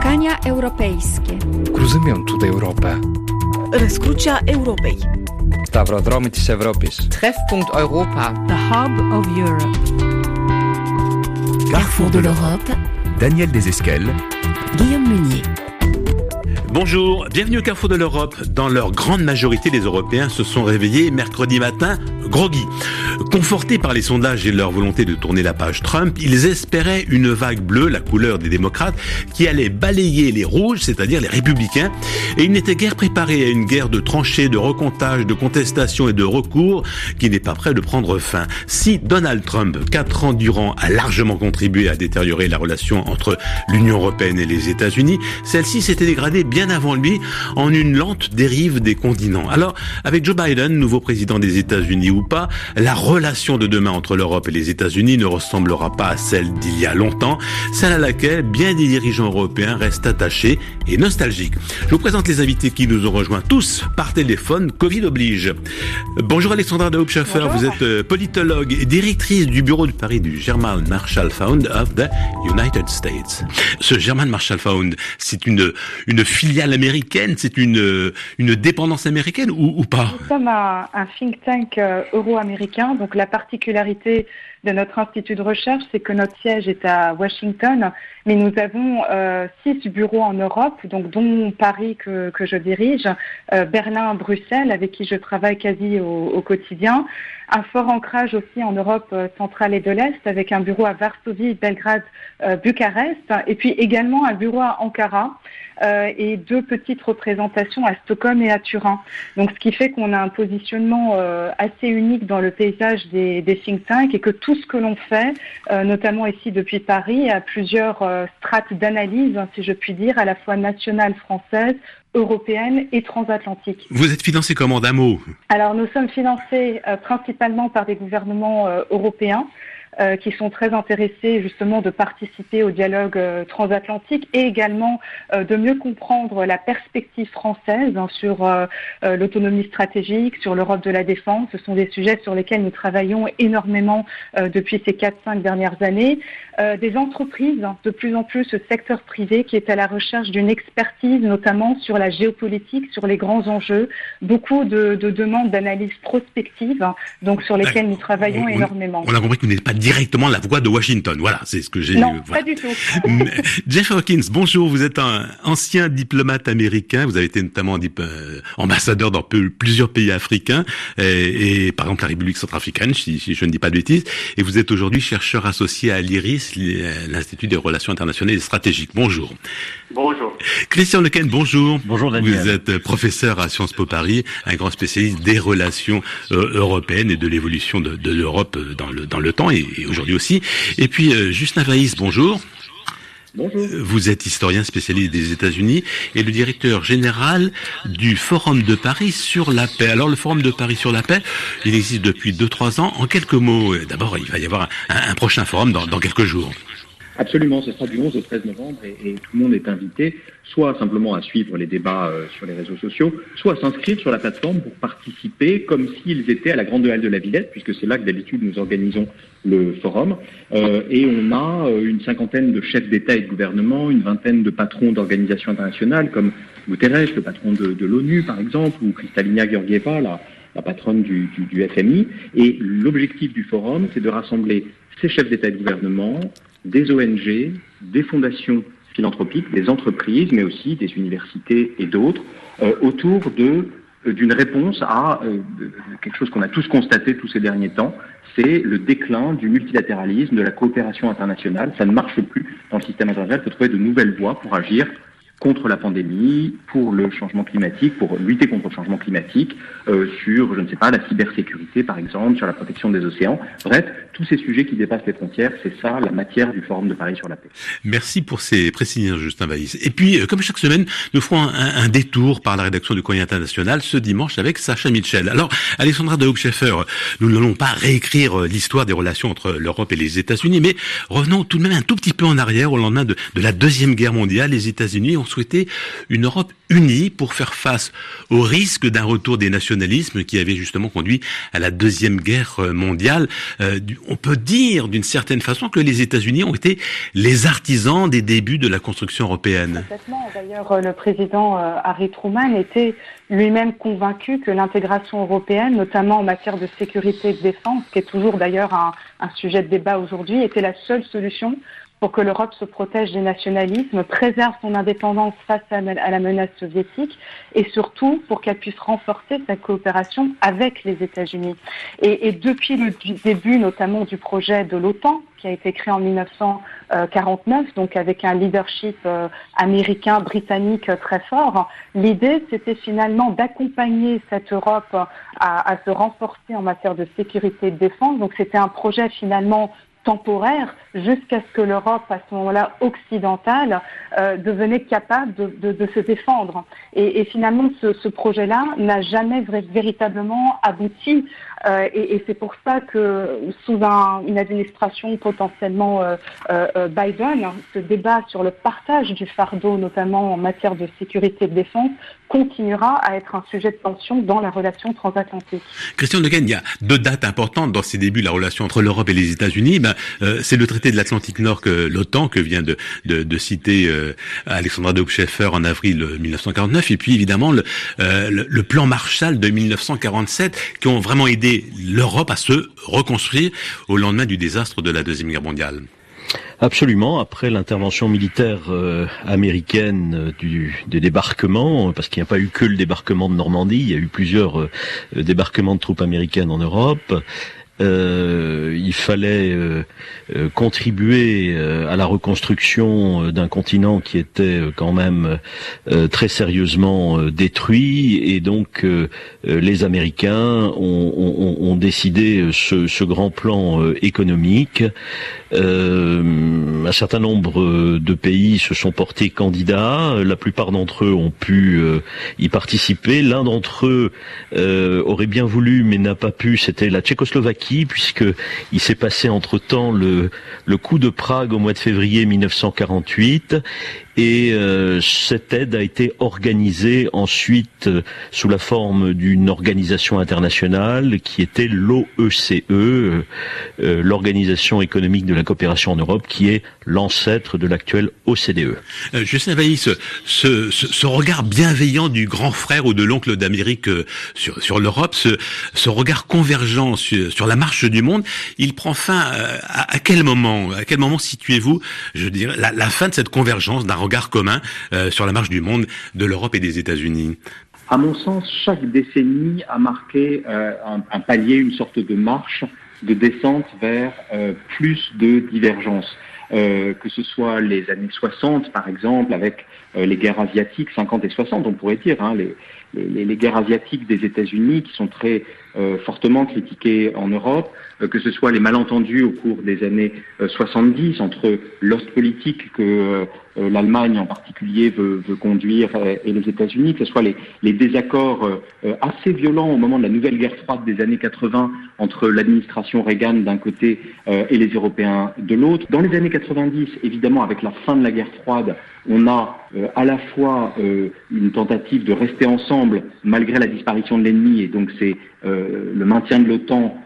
Spotkania europejskie. Cruzymiątu Europę. Rozkrucia Europei. Stavrodromy της Ευρώπης. Treffpunkt Europa. The Hub of Europe. Carrefour de l'Europe. Daniel Desesquelles. Guillaume Meunier. Bonjour, bienvenue au Carrefour de l'Europe. Dans leur grande majorité, les Européens se sont réveillés mercredi matin groggy. Confortés par les sondages et leur volonté de tourner la page Trump, ils espéraient une vague bleue, la couleur des démocrates, qui allait balayer les rouges, c'est-à-dire les républicains, et ils n'étaient guère préparés à une guerre de tranchées, de recomptage, de contestation et de recours qui n'est pas prêt de prendre fin. Si Donald Trump, quatre ans durant, a largement contribué à détériorer la relation entre l'Union européenne et les États-Unis, celle-ci s'était dégradée bien avant lui en une lente dérive des continents. Alors, avec Joe Biden, nouveau président des États-Unis ou pas, la relation de demain entre l'Europe et les États-Unis ne ressemblera pas à celle d'il y a longtemps, celle à laquelle bien des dirigeants européens restent attachés et nostalgiques. Je vous présente les invités qui nous ont rejoints tous par téléphone, Covid oblige. Bonjour Alexandra de Hauptschaffer, vous êtes euh, politologue et directrice du bureau de Paris du German Marshall Fund of the United States. Ce German Marshall Fund, c'est une, une filiale américaine, c'est une, une dépendance américaine ou, pas? Nous sommes un, un think tank euh, euro-américain, donc la particularité de notre institut de recherche, c'est que notre siège est à Washington, mais nous avons euh, six bureaux en Europe, donc dont Paris que, que je dirige, euh, Berlin, Bruxelles, avec qui je travaille quasi au, au, quotidien, un fort ancrage aussi en Europe euh, centrale et de l'Est, avec un bureau à Varsovie, Belgrade, euh, Bucarest, et puis également un bureau à Ankara. Euh, et deux petites représentations à Stockholm et à Turin. Donc, ce qui fait qu'on a un positionnement euh, assez unique dans le paysage des, des, think tanks et que tout ce que l'on fait, euh, notamment ici depuis Paris, a plusieurs strates d'analyse, si je puis dire, à la fois nationale, française, européenne et transatlantique. Vous êtes financé comment d'un mot? Alors, nous sommes financés principalement par des gouvernements européens. Euh, qui sont très intéressés justement de participer au dialogue euh, transatlantique et également euh, de mieux comprendre la perspective française hein, sur l'autonomie stratégique, sur l'Europe de la défense. Ce sont des sujets sur lesquels nous travaillons énormément depuis ces 4-5 dernières années. des entreprises, hein, de plus en plus ce secteur privé qui est à la recherche d'une expertise notamment sur la géopolitique, sur les grands enjeux, beaucoup de, de demandes d'analyse prospective, hein, donc sur lesquelles nous travaillons on, énormément. On a compris que vous n'êtes pas directement la voix de Washington. Voilà, c'est ce que j'ai. Non, voilà. pas du tout. Jeff Hawkins, bonjour. Vous êtes un ancien diplomate américain. Vous avez été notamment euh, ambassadeur dans plusieurs pays africains et, et, par exemple la République centrafricaine, si, si, je ne dis pas de bêtises. Et vous êtes aujourd'hui chercheur associé à l'IRIS, l'Institut des relations internationales et stratégiques. Bonjour. Bonjour. Christian Lequen, bonjour. Bonjour Daniel. Vous êtes professeur à Sciences Po Paris, un grand spécialiste des relations euh, européennes et de l'évolution de, de l'Europe dans le, dans le temps et, et aujourd'hui aussi. Et puis euh, Justin Vaïs, bonjour. Bonjour. Vous êtes historien spécialiste des États-Unis et le directeur général du Forum de Paris sur la paix. Alors le Forum de Paris sur la paix, il existe depuis 2-3 ans. En quelques mots, d'abord il va y avoir un, un prochain forum dans, dans quelques jours. Absolument, ce sera du 11 au 13 novembre et, tout le monde est invité, soit simplement à suivre les débats euh, sur les réseaux sociaux, soit à s'inscrire sur la plateforme pour participer comme s'ils étaient à la Grande Halle de la Villette, puisque c'est là que d'habitude nous organisons le forum. Euh, et on a euh, une cinquantaine de chefs d'État et de gouvernement, une vingtaine de patrons d'organisations internationales comme Guterres, le patron de, l'ONU par exemple, ou Kristalina Georgieva, la, patronne du, du FMI. Et l'objectif du forum, c'est de rassembler ces chefs d'État et de gouvernement, des ONG, des fondations philanthropiques, des entreprises, mais aussi des universités et d'autres, euh, autour de d'une réponse à euh, quelque chose qu'on a tous constaté tous ces derniers temps, c'est le déclin du multilatéralisme, de la coopération internationale. Ça ne marche plus dans le système international. Il faut trouver de nouvelles voies pour agir contre la pandémie, pour le changement climatique, pour lutter contre le changement climatique, euh, sur, je ne sais pas, la cybersécurité par exemple, sur la protection des océans. Bref, tous ces sujets qui dépassent les frontières, c'est ça la matière du Forum de Paris sur la paix. Merci pour ces précisions, Justin Vaïs. Et puis, euh, comme chaque semaine, nous ferons un, un, détour par la rédaction du Courrier International ce dimanche avec Sacha Mitchell. Alors, Alexandra de Hochscheffer, nous n'allons pas réécrire l'histoire des relations entre l'Europe et les États-Unis, mais revenons tout de même un tout petit peu en arrière au lendemain de, de la Deuxième Guerre mondiale. Les États-Unis ont souhaité une Europe unie pour faire face au risque d'un retour des nationalismes qui avait justement conduit à la deuxième guerre mondiale. Euh, on peut dire d'une certaine façon que les États-Unis ont été les artisans des débuts de la construction européenne. D'ailleurs, le président Harry Truman était lui-même convaincu que l'intégration européenne, notamment en matière de sécurité et de défense, qui est toujours d'ailleurs un sujet de débat aujourd'hui, était la seule solution pour que l'Europe se protège des nationalismes, préserve son indépendance face à la menace soviétique et surtout pour qu'elle puisse renforcer sa coopération avec les États-Unis. Et, depuis le début notamment du projet de l'OTAN, qui a été créé en 1949, donc avec un leadership euh, américain, britannique euh, très fort, l'idée c'était finalement d'accompagner cette Europe à se renforcer en matière de sécurité et de défense. Donc c'était un projet finalement temporaire jusqu'à ce que l'Europe, à ce moment-là occidentale, euh, devenait capable de, de, de se défendre. Et, et finalement, ce, ce projet-là n'a jamais véritablement abouti. Euh, et, et c'est pour ça que sous un, une administration potentiellement euh, euh, Biden, ce débat sur le partage du fardeau, notamment en matière de sécurité et de défense, continuera à être un sujet de tension dans la relation transatlantique. Christian Degaine, il y a deux dates importantes dans ces débuts de la relation entre l'Europe et les États-Unis. Ben, euh, c'est le traité de l'Atlantique Nord que l'OTAN que vient de, de, de citer euh, Alexandra Dobscheffer en avril 1949, et puis évidemment le, euh, le, le, plan Marshall de 1947 qui ont vraiment aidé l'Europe à se reconstruire au lendemain du désastre de la deuxième guerre mondiale. Absolument. Après l'intervention militaire euh, américaine euh, du, des débarquements, parce qu'il n'y a pas eu que le débarquement de Normandie, il y a eu plusieurs euh, débarquements de troupes américaines en Europe. Euh, il fallait euh, euh, contribuer à la reconstruction d'un continent qui était quand même très sérieusement détruit et donc les Américains ont, ont, ont décidé ce, ce, grand plan économique. un certain nombre de pays se sont portés candidats. La plupart d'entre eux ont pu y participer. L'un d'entre eux aurait bien voulu mais n'a pas pu. C'était la Tchécoslovaquie puisque il s'est passé entre temps le, le coup de Prague au mois de février 1948 et euh, cette aide a été organisée ensuite euh, sous la forme d'une organisation internationale qui était l'OECE, euh, euh, l'Organisation économique de la coopération en Europe, qui est l'ancêtre de l'actuelle OCDE. Euh, Justin Vailly, ce, ce, ce, regard bienveillant du grand frère ou de l'oncle d'Amérique sur, sur l'Europe, ce, ce, regard convergent sur, sur, la marche du monde, il prend fin à, à quel moment À quel moment situez-vous, je dirais, la, la fin de cette convergence d'un regard commun euh, sur la marche du monde de l'Europe et des États-Unis À mon sens, chaque décennie a marqué euh, un, palier, une sorte de marche de descente vers euh, plus de divergence. Euh, que ce soit les années 60, par exemple, avec les guerres asiatiques, 50 et 60, on pourrait dire, hein, les, guerres asiatiques des États-Unis qui sont très fortement critiquées en Europe, que ce soit les malentendus au cours des années 70 entre l'Ostpolitique que l'Allemagne en particulier veut, veut conduire et les États-Unis, que ce soit les, les désaccords assez violents au moment de la nouvelle guerre froide des années 80 entre l'administration Reagan d'un côté et les Européens de l'autre. Dans les années 90, évidemment, avec la fin de la guerre froide, on a euh, à la fois euh, une tentative de rester ensemble malgré la disparition de l'ennemi, et donc c'est euh, le maintien de l'OTAN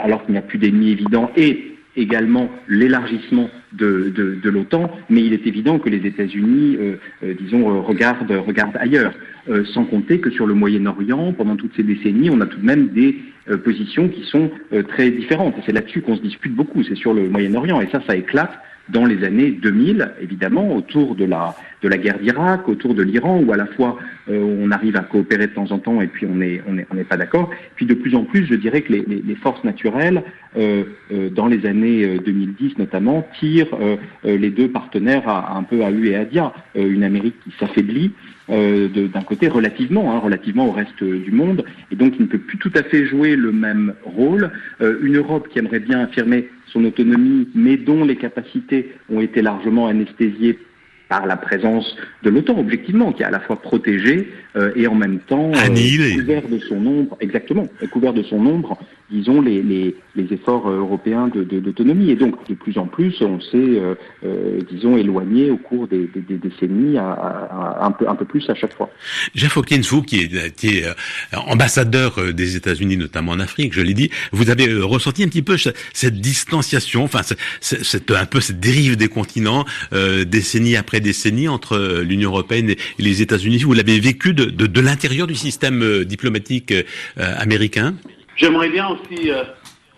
alors qu'il n'y a plus d'ennemis évidents, et également l'élargissement de, de, l'OTAN, mais il est évident que les États-Unis, disons, regardent, regardent ailleurs. sans compter que sur le Moyen-Orient, pendant toutes ces décennies, on a tout de même des positions qui sont très différentes. Et c'est là-dessus qu'on se dispute beaucoup, c'est sur le Moyen-Orient. Et ça, ça éclate dans les années 2000, évidemment, autour de la, de la guerre d'Irak, autour de l'Iran, où à la fois euh, on arrive à coopérer de temps en temps et puis on n'est on est, on est pas d'accord. Puis de plus en plus, je dirais que les, les, les forces naturelles, euh, euh, dans les années 2010 notamment, tirent les deux partenaires à, un peu à U et à Dia. une Amérique qui s'affaiblit d'un côté relativement, hein, relativement au reste du monde, et donc qui ne peut plus tout à fait jouer le même rôle. une Europe qui aimerait bien affirmer son autonomie, mais dont les capacités ont été largement anesthésiées par la présence de l'OTAN, objectivement, qui est à la fois protégé euh, et en même temps euh, couvert de son ombre, exactement, couvert de son ombre, disons, les, les, les efforts euh, européens d'autonomie. De, et donc, de plus en plus, on s'est, disons, éloigné au cours des, des, des décennies à, à, un, peu, un peu plus à chaque fois. Jeff Hawkins, vous qui êtes ambassadeur des États-Unis, notamment en Afrique, je l'ai dit, vous avez ressenti un petit peu cette distanciation, enfin, c'est un peu cette dérive des continents, décennie après décennie, entre l'Union européenne et les États-Unis. Vous l'avez vécu de, de, l'intérieur du système euh, diplomatique euh, américain J'aimerais bien aussi euh,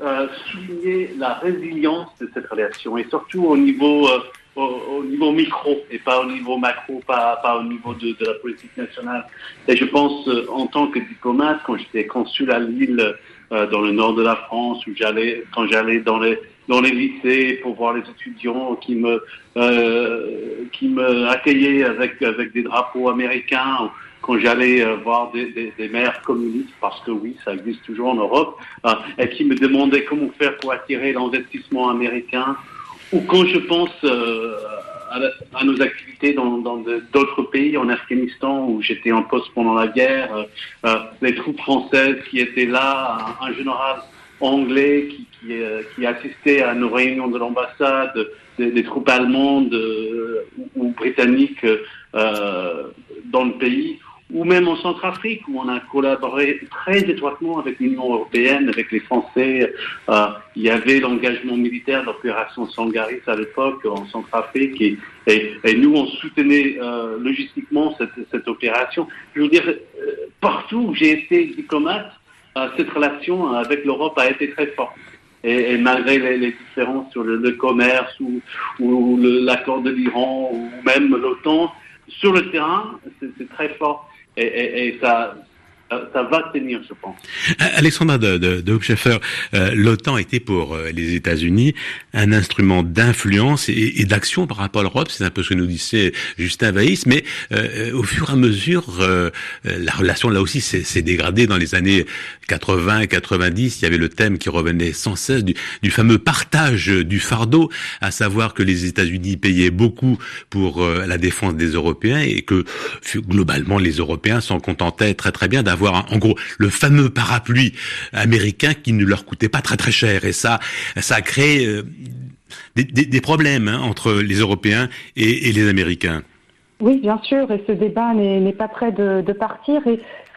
euh, souligner la résilience de cette relation et surtout au niveau, euh, au, au, niveau micro et pas au niveau macro, pas, au niveau de, de la politique nationale. Et je pense en tant que diplomate, quand j'étais consul à Lille, dans le nord de la France, où j'allais, quand j'allais dans les dans les lycées pour voir les étudiants qui me euh, qui me accueillaient avec avec des drapeaux américains quand j'allais euh, voir des, maires communistes, parce que oui, ça existe toujours en Europe, euh, et qui me demandaient comment faire pour attirer l'investissement américain, ou quand je pense euh, à, nos activités dans d'autres pays, en Afghanistan, où j'étais en poste pendant la guerre, euh, les troupes françaises qui étaient là, un, général anglais qui, assistait à nos réunions de l'ambassade, des, troupes allemandes ou britanniques dans le pays, ou même en Centrafrique, où on a collaboré très étroitement avec l'Union européenne, avec les Français. Euh, il y avait l'engagement militaire l'opération Sangaris à l'époque en Centrafrique, et, nous, on soutenait euh, logistiquement cette, opération. Je veux dire, euh, partout où j'ai été diplomate, cette relation avec l'Europe a été très forte. Et, malgré les, différences sur le, commerce ou l'accord de l'Iran ou même l'OTAN, sur le terrain, c'est très fort et, et, et ça, va tenir, je pense. Alexandra de, de, de euh, l'OTAN était pour euh, les États-Unis un instrument d'influence et, et d'action par rapport à l'Europe. C'est un peu ce que nous disait Justin Vaïs. Mais euh, au fur et à mesure, euh, la relation là aussi s'est dégradée dans les années 80 et 90. Il y avait le thème qui revenait sans cesse du, du fameux partage du fardeau, à savoir que les États-Unis payaient beaucoup pour euh, la défense des Européens et que globalement les Européens s'en contentaient très très bien d'avoir avoir en gros le fameux parapluie américain qui ne leur coûtait pas très très cher et ça ça a créé euh, des, problèmes hein, entre les Européens et, les Américains. Oui, bien sûr, et ce débat n'est pas prêt de, partir.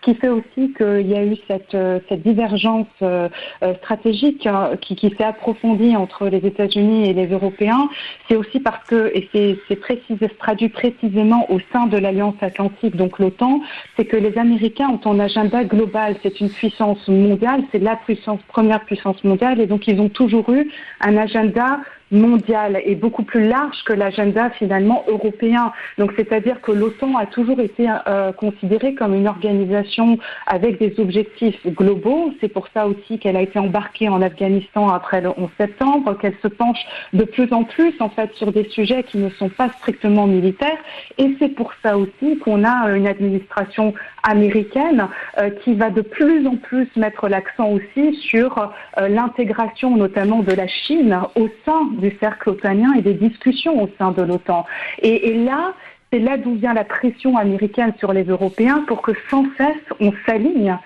Qui fait aussi qu'il y a eu cette, euh, cette divergence euh, euh, stratégique hein, qui, qui s'est approfondie entre les États-Unis et les Européens, c'est aussi parce que, et c'est précis, traduit précisément au sein de l'Alliance Atlantique, donc l'OTAN, c'est que les Américains ont un agenda global, c'est une puissance mondiale, c'est la puissance, première puissance mondiale, et donc ils ont toujours eu un agenda mondial et beaucoup plus large que l'agenda finalement européen. Donc c'est-à-dire que l'OTAN a toujours été euh, considérée comme une organisation avec des objectifs globaux. C'est pour ça aussi qu'elle a été embarquée en Afghanistan après le 11 septembre, qu'elle se penche de plus en plus en fait sur des sujets qui ne sont pas strictement militaires. Et c'est pour ça aussi qu'on a une administration américaine euh, qui va de plus en plus mettre l'accent aussi sur euh, l'intégration notamment de la Chine au sein du cercle otanien et des discussions au sein de l'OTAN. Et, là, c'est là d'où vient la pression américaine sur les Européens pour que sans cesse on s'aligne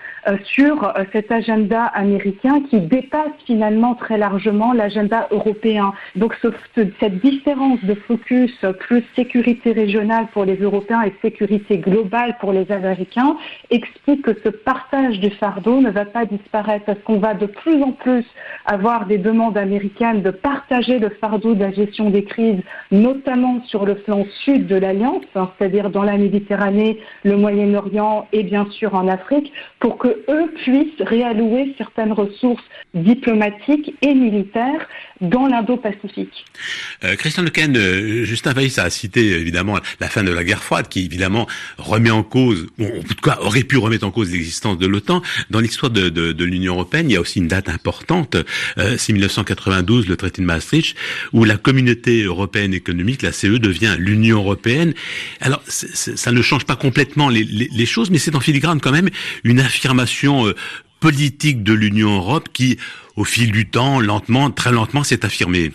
sur euh, cet agenda américain qui dépasse finalement très largement l'agenda européen. Donc ce, ce, cette différence de focus plus sécurité régionale pour les Européens et sécurité globale pour les Américains explique que ce partage du fardeau ne va pas disparaître parce qu'on va de plus en plus avoir des demandes américaines de partager le fardeau de la gestion des crises, notamment sur le flanc sud de l'Alliance, c'est-à-dire dans la Méditerranée, le Moyen-Orient et bien sûr en Afrique, pour que eux puissent réallouer certaines ressources diplomatiques et militaires dans l'Indo-Pacifique. Euh, Christian Lequen, euh, Justin Weiss a cité évidemment la fin de la guerre froide qui évidemment remet en cause, ou en tout cas aurait pu remettre en cause l'existence de l'OTAN. Dans l'histoire de, de, de l'Union européenne, il y a aussi une date importante, euh, c'est 1992, le traité de Maastricht, où la communauté européenne économique, la CE, devient l'Union européenne. Alors ça ne change pas complètement les, les, les choses, mais c'est en filigrane quand même une affirmation euh, politique de l'Union Europe qui, au fil du temps, lentement, très lentement, s'est affirmée.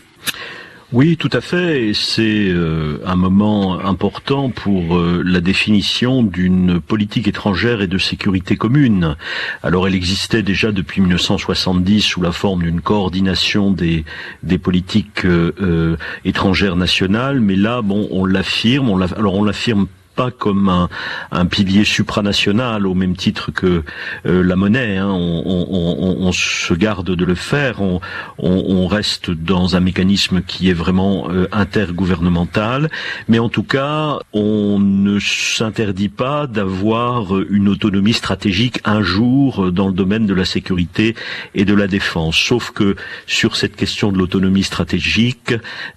Oui, tout à fait. C'est euh, un moment important pour euh, la définition d'une politique étrangère et de sécurité commune. Alors, elle existait déjà depuis 1970 sous la forme d'une coordination des, politiques étrangères nationales, mais là, bon, on l'affirme. Alors, on l'affirme pas comme un, un, pilier supranational au même titre que euh, la monnaie. Hein. On, on, on, se garde de le faire. On, reste dans un mécanisme qui est vraiment euh, intergouvernemental. Mais en tout cas, on ne s'interdit pas d'avoir une autonomie stratégique un jour dans le domaine de la sécurité et de la défense. Sauf que sur cette question de l'autonomie stratégique,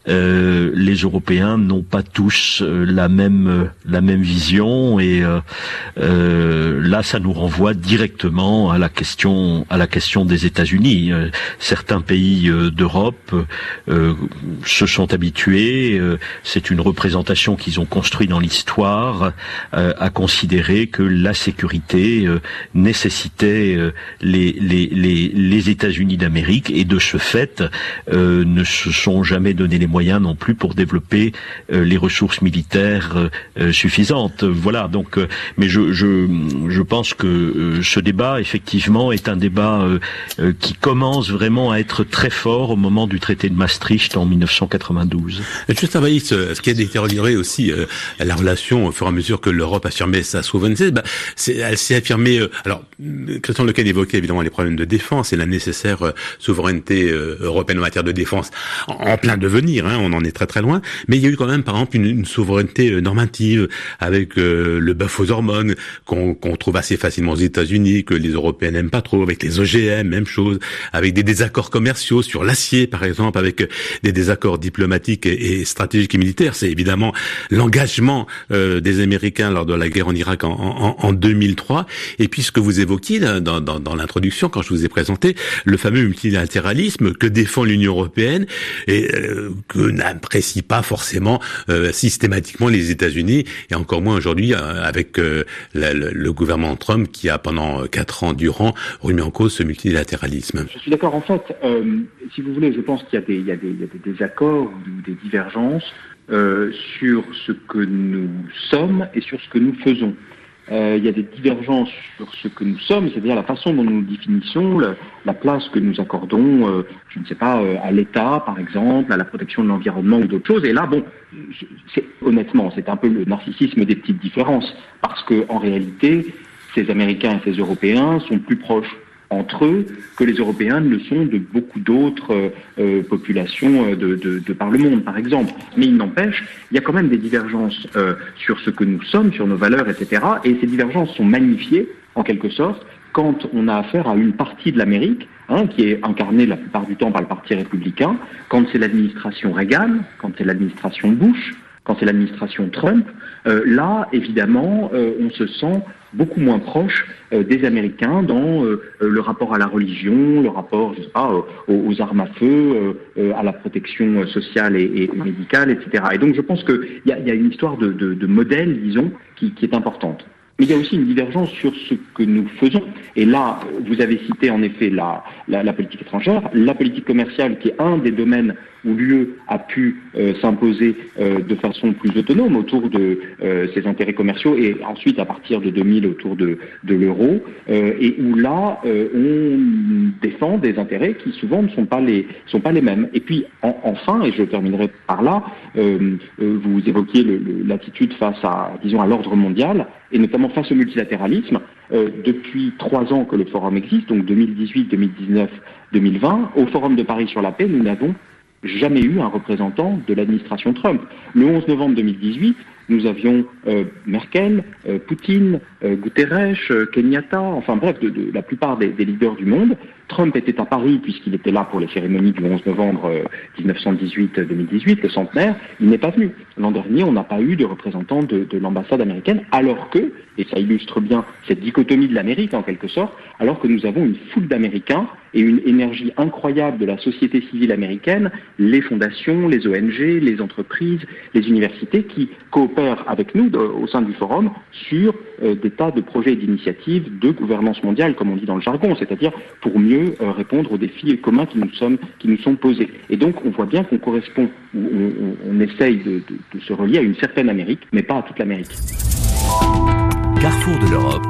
euh, les Européens n'ont pas tous la même la même vision et euh, euh, là ça nous renvoie directement à la question à la question des États-Unis. Euh, certains pays d'Europe se sont habitués, c'est une représentation qu'ils ont construite dans l'histoire à considérer que la sécurité nécessitait les États-Unis d'Amérique et de ce fait ne se sont jamais donné les moyens non plus pour développer les ressources militaires suffisantes voilà. Donc, euh, mais je, je, je pense que euh, ce débat, effectivement, est un débat euh, qui commence vraiment à être très fort au moment du traité de Maastricht en 1992. Juste ce qui a détérioré aussi la relation au fur et à mesure que l'Europe affirmait sa souveraineté, bah, elle s'est affirmée. alors, Christian Lequel évoquait évidemment les problèmes de défense et la nécessaire souveraineté européenne en matière de défense en, plein devenir. Hein, on en est très très loin. Mais il y a eu quand même, par exemple, une, une souveraineté normative avec euh, le bœuf aux hormones qu'on trouve assez facilement aux États-Unis, que les Européens n'aiment pas trop, avec les OGM, même chose, avec des désaccords commerciaux sur l'acier, par exemple, avec euh, des désaccords diplomatiques et, stratégiques et militaires. C'est évidemment l'engagement euh, des Américains lors de la guerre en Irak en, en, en 2003. Et puis ce que vous évoquiez dans, dans, dans l'introduction, quand je vous ai présenté, le fameux multilatéralisme que défend l'Union européenne et que n'apprécie pas forcément systématiquement les États-Unis encore moins aujourd'hui euh, avec euh, le, gouvernement Trump qui a pendant euh, quatre ans durant remis en cause ce multilatéralisme. Je suis d'accord. En fait, si vous voulez, je pense qu'il y a des, il y a des, désaccords ou des divergences sur ce que nous sommes et sur ce que nous faisons. Euh, il y a des divergences sur ce que nous sommes, c'est-à-dire la façon dont nous définissons, la, place que nous accordons, euh, je ne sais pas, euh, à l'État, par exemple, à la protection de l'environnement ou d'autres choses. Et là, bon, c'est, honnêtement, c'est un peu le narcissisme des petites différences, parce que en réalité, ces Américains et ces Européens sont plus proches entre eux que les Européens ne le sont de beaucoup d'autres euh, euh, populations euh, de, de, par le monde, par exemple. Mais il n'empêche, il y a quand même des divergences sur ce que nous sommes, sur nos valeurs, etc. Et ces divergences sont magnifiées, en quelque sorte, quand on a affaire à une partie de l'Amérique, hein, qui est incarnée la plupart du temps par le Parti républicain, quand c'est l'administration Reagan, quand c'est l'administration Bush, quand c'est l'administration Trump, là, évidemment, on se sent beaucoup moins proche euh, des Américains dans euh, euh, le rapport à la religion, le rapport, je sais pas, aux, armes à feu, à la protection sociale et, médicale, etc. Et donc je pense qu'il y a, y a une histoire de, de, de modèle, disons, qui, qui est importante. Mais il y a aussi une divergence sur ce que nous faisons. Et là, vous avez cité en effet la, la, la politique étrangère, la politique commerciale qui est un des domaines où l'UE a pu euh, s'imposer euh, de façon plus autonome autour de euh, ses intérêts commerciaux et ensuite à partir de 2000 autour de, de l'euro et où là on défend des intérêts qui souvent ne sont pas les sont pas les mêmes. Et puis enfin, et je terminerai par là, vous évoquiez l'attitude face à disons à l'ordre mondial et notamment face au multilatéralisme. depuis trois ans que le forum existe, donc 2018, 2019, 2020, au forum de Paris sur la paix, nous n'avons jamais eu un représentant de l'administration Trump. Le 11 novembre 2018, nous avions euh, Merkel, euh, Poutine, euh, Guterres, Kenyatta, enfin bref, de, la plupart des, leaders du monde. Trump était à Paris puisqu'il était là pour les cérémonies du 11 novembre 1918-2018, le centenaire. Il n'est pas venu. L'an dernier, on n'a pas eu de représentant de, de l'ambassade américaine, alors que, et ça illustre bien cette dichotomie de l'Amérique en quelque sorte, alors que nous avons une foule d'Américains et une énergie incroyable de la société civile américaine, les fondations, les ONG, les entreprises, les universités qui coopèrent avec nous au sein du forum sur euh, des tas de projets et d'initiatives de gouvernance mondiale, comme on dit dans le jargon, c'est-à-dire pour mieux euh, répondre aux défis communs qui nous, sont posés. Et donc on voit bien qu'on correspond, on, essaye de, se relier à une certaine Amérique, mais pas à toute l'Amérique. Carrefour de l'Europe,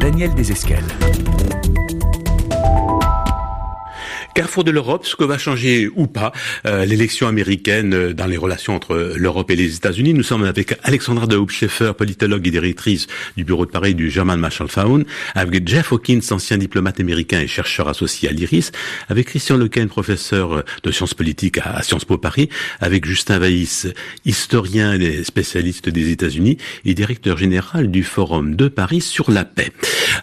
Daniel. Carrefour de l'Europe, ce que va changer ou pas euh, l'élection américaine euh, dans les relations entre l'Europe et les États-Unis. Nous sommes avec Alexandra de Hoopscheffer, politologue et directrice du bureau de Paris du German Marshall Fund, avec Jeff Hawkins, ancien diplomate américain et chercheur associé à l'IRIS, avec Christian Lequen, professeur de sciences politiques à, Sciences Po Paris, avec Justin Vaïs, historien et spécialiste des États-Unis et directeur général du Forum de Paris sur la paix.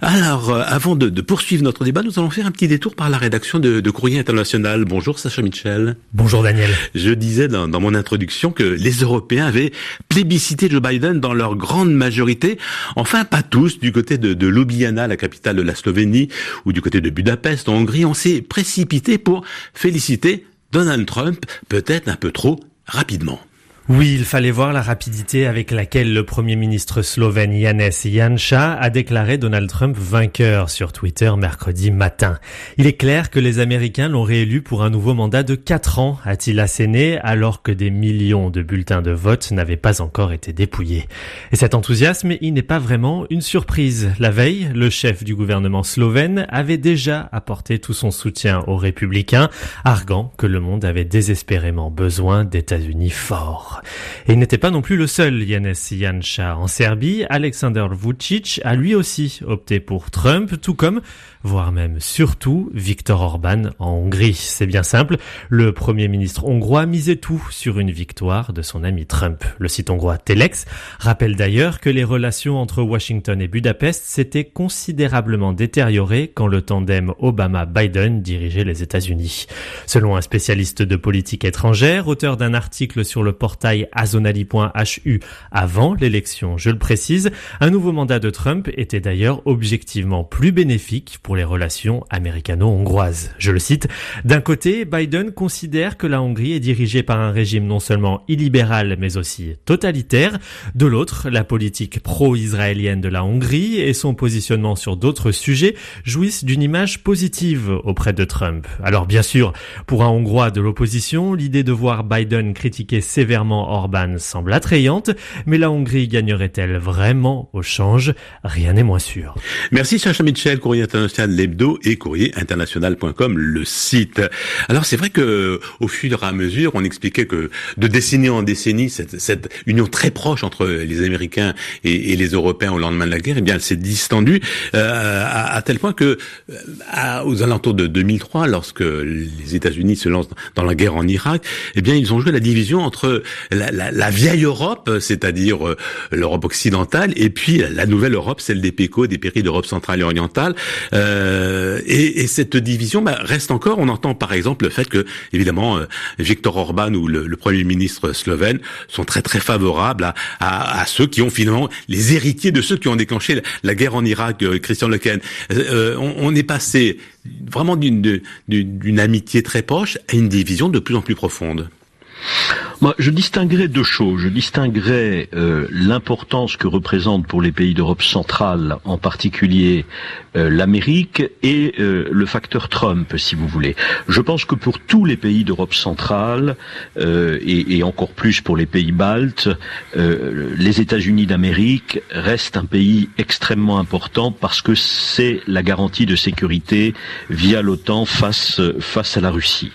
Alors, euh, avant de, poursuivre notre débat, nous allons faire un petit détour par la rédaction de, de international. Bonjour Sacha Mitchell. Bonjour Daniel. Je disais dans, mon introduction que les Européens avaient plébiscité Joe Biden dans leur grande majorité. Enfin, pas tous. Du côté de, de Ljubljana, la capitale de la Slovénie, ou du côté de Budapest, en Hongrie, on s'est précipité pour féliciter Donald Trump, peut-être un peu trop rapidement. Oui, il fallait voir la rapidité avec laquelle le Premier ministre slovène Janez Janša a déclaré Donald Trump vainqueur sur Twitter mercredi matin. Il est clair que les Américains l'ont réélu pour un nouveau mandat de 4 ans, a-t-il asséné, alors que des millions de bulletins de vote n'avaient pas encore été dépouillés. Et cet enthousiasme, il n'est pas vraiment une surprise. La veille, le chef du gouvernement slovène avait déjà apporté tout son soutien aux républicains, arguant que le monde avait désespérément besoin d'États-Unis forts. Et il n'était pas non plus le seul Yanis Janša. En Serbie, Alexander Vucic a lui aussi opté pour Trump, tout comme voire même surtout Viktor Orban en Hongrie. C'est bien simple, le Premier ministre hongrois misait tout sur une victoire de son ami Trump. Le site hongrois Telex rappelle d'ailleurs que les relations entre Washington et Budapest s'étaient considérablement détériorées quand le tandem Obama-Biden dirigeait les États-Unis. Selon un spécialiste de politique étrangère, auteur d'un article sur le portail azonali.hu avant l'élection, je le précise, un nouveau mandat de Trump était d'ailleurs objectivement plus bénéfique pour les relations américano-hongroises. Je le cite, D'un côté, Biden considère que la Hongrie est dirigée par un régime non seulement illibéral mais aussi totalitaire. De l'autre, la politique pro-israélienne de la Hongrie et son positionnement sur d'autres sujets jouissent d'une image positive auprès de Trump. Alors bien sûr, pour un Hongrois de l'opposition, l'idée de voir Biden critiquer sévèrement Orban semble attrayante, mais la Hongrie gagnerait-elle vraiment au change? Rien n'est moins sûr. Merci Sacha Mitchell, courrier international l'hebdo et courrierinternational.com le site. Alors c'est vrai que au fur et à mesure, on expliquait que de décennie en décennie, cette, cette union très proche entre les Américains et, et, les Européens au lendemain de la guerre, eh bien, elle s'est distendue euh, à, à, tel point que euh, à, aux alentours de 2003, lorsque les États-Unis se lancent dans la guerre en Irak, eh bien, ils ont joué la division entre la, la, la vieille Europe, c'est-à-dire euh, l'Europe occidentale, et puis la nouvelle Europe, celle des PECO, des pays d'Europe centrale et orientale. Euh, euh, et, et, cette division bah, reste encore. On entend par exemple le fait que, évidemment, euh, Viktor Orban ou le, le, premier ministre slovène sont très très favorables à, à, à, ceux qui ont finalement les héritiers de ceux qui ont déclenché la, guerre en Irak. Euh, Christian Lequen, euh, on, on, est passé vraiment d'une amitié très proche à une division de plus en plus profonde. Moi, je distinguerais deux choses. Je distinguerais euh, l'importance que représente pour les pays d'Europe centrale, en particulier euh, l'Amérique, et euh, le facteur Trump, si vous voulez. Je pense que pour tous les pays d'Europe centrale, et, et, encore plus pour les pays baltes, les États-Unis d'Amérique restent un pays extrêmement important parce que c'est la garantie de sécurité via l'OTAN face face à la Russie.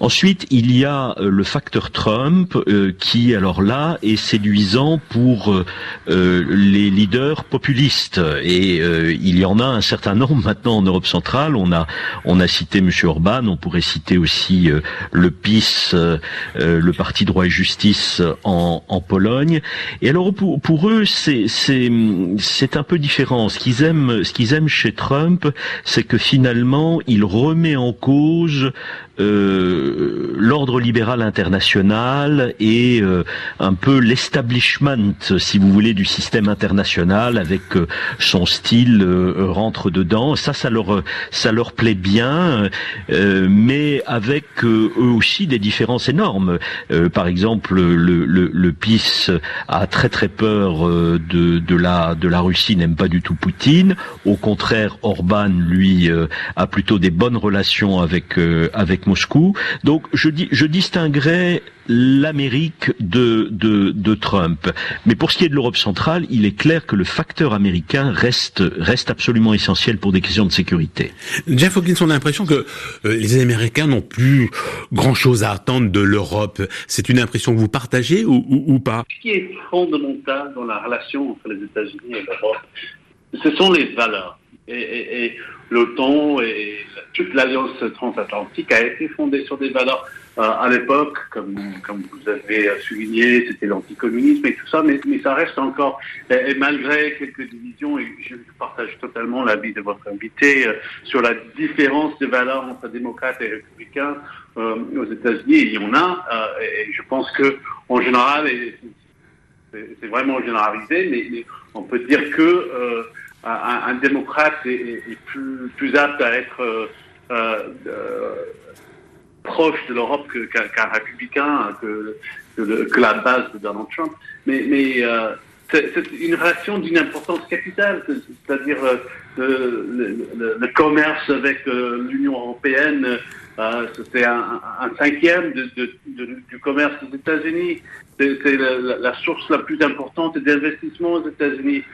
Ensuite, il y a le facteur Trump euh, qui alors là est séduisant pour euh, euh, les leaders populistes et il y en a un certain nombre maintenant en Europe centrale. On a on a cité Monsieur Orban, on pourrait citer aussi le PIS, le Parti droit et justice en, Pologne. Et alors pour, pour eux c'est un peu différent. Ce qu'ils aiment ce qu'ils aiment chez Trump, c'est que finalement il remet en cause l'ordre libéral international et un peu l'establishment, si vous voulez, du système international avec son style rentre dedans. Ça, ça leur ça leur plaît bien, mais avec eux aussi des différences énormes. par exemple, le, le, le PIS a très très peur de, de la de la Russie, n'aime pas du tout Poutine. Au contraire, Orban lui a plutôt des bonnes relations avec avec Moscou. Donc je dis je distinguerais l'Amérique de, de, de, Trump. Mais pour ce qui est de l'Europe centrale, il est clair que le facteur américain reste, reste absolument essentiel pour des questions de sécurité. Jeff Hawkins, on a l'impression que euh, les Américains n'ont plus grand-chose à attendre de l'Europe. C'est une impression que vous partagez ou, ou, pas? Ce qui est fondamental dans la relation entre les États-Unis et l'Europe, ce sont les valeurs. Et, et, et l'OTAN et toute l'alliance transatlantique a été fondée sur des valeurs euh, à l'époque, comme, comme vous avez souligné, c'était l'anticommunisme et tout ça, mais, mais ça reste encore, et, malgré quelques divisions, et je partage totalement l'avis de votre invité euh, sur la différence de valeurs entre démocrates et républicains euh, aux États-Unis, il y en a, et je pense que en général, c'est vraiment généralisé, mais, mais, on peut dire que un, démocrate est, plus, apte à être proche de l'Europe qu'un républicain, que, que, la base de Donald Trump. Mais, euh, c'est une relation d'une importance capitale, c'est-à-dire euh, le, commerce avec euh, l'Union européenne, euh, c'est un, un, cinquième de, de, de, du commerce des États-Unis. C'est la, la, source la plus importante d'investissement aux États-Unis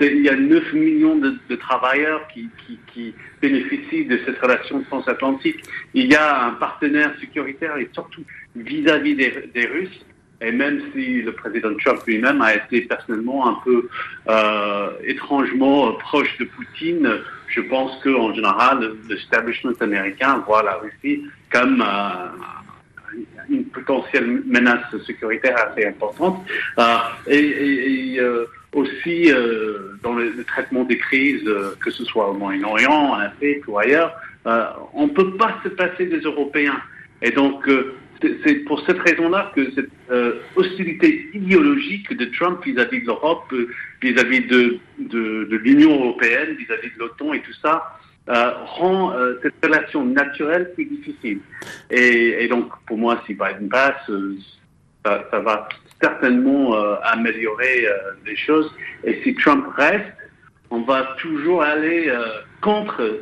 il y a 9 millions de, travailleurs qui, qui, qui, bénéficient de cette relation transatlantique. Il y a un partenaire sécuritaire et surtout vis-à-vis des, des, Russes. Et même si le président Trump lui-même a été personnellement un peu euh, étrangement proche de Poutine, je pense qu'en général, l'establishment américain voit la Russie comme euh, une potentielle menace sécuritaire assez importante. Euh, et, et, et euh, aussi euh, dans le, le, traitement des crises, euh, que ce soit au Moyen-Orient, en Afrique ou ailleurs, euh, on ne peut pas se passer des Européens. Et donc, euh, c'est pour cette raison-là que cette euh, hostilité idéologique de Trump vis-à-vis de l'Europe, vis-à-vis de, l'Union européenne, vis-à-vis de l'OTAN et tout ça, rend cette relation naturelle plus difficile. Et, donc, pour moi, si Biden passe, ça, va certainement euh, améliorer euh, les choses. Et si Trump reste, on va toujours aller euh, contre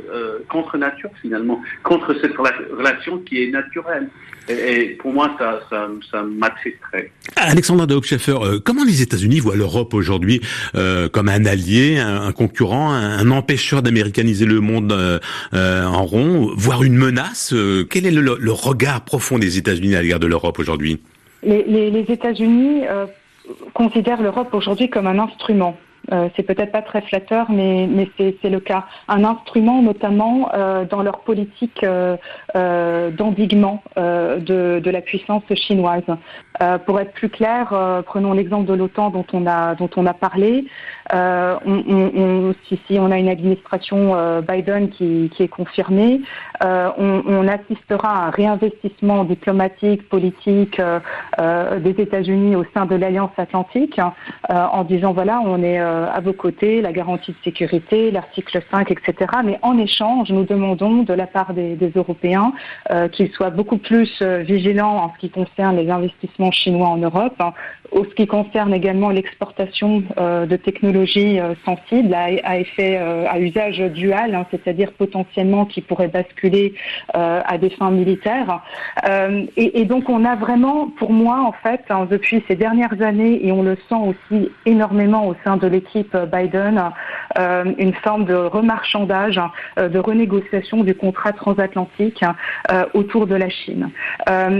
contre nature finalement, contre cette relation qui est naturelle. Et, pour moi, ça, ça, ça m'attristerait. Alexandre de Hochschaffer, comment les États-Unis voient l'Europe aujourd'hui comme un allié, un, concurrent, un, empêcheur d'américaniser le monde en rond, voire une menace Quel est le, le regard profond des États-Unis à l'égard de l'Europe aujourd'hui? Les, les, les États-Unis euh, considèrent l'Europe aujourd'hui comme un instrument. Euh, c'est peut-être pas très flatteur, mais, mais c'est le cas. Un instrument, notamment euh, dans leur politique euh, euh d'endiguement euh, de, de, la puissance chinoise. pour être plus clair, prenons l'exemple de l'OTAN dont on a dont on a parlé. On, on, on, si, on a une administration Biden qui, est confirmée, on, on, assistera à un réinvestissement diplomatique, politique des États-Unis au sein de l'Alliance Atlantique, en disant voilà, on est euh, à vos côtés, la garantie de sécurité, l'article 5, etc. Mais en échange, nous demandons de la part des, Européens euh, qu'ils soient beaucoup plus euh, vigilants en ce qui concerne les investissements chinois en Europe, hein, en ce qui concerne également l'exportation euh, de technologies euh, sensibles à, à effet, euh, à usage dual, hein, c'est-à-dire potentiellement qui pourraient basculer à des fins militaires. Et, et, donc on a vraiment, pour moi en fait, hein, depuis ces dernières années, et on le sent aussi énormément au sein de l'équipe Biden euh, une forme de remarchandage, euh, de renégociation du contrat transatlantique euh, autour de la Chine.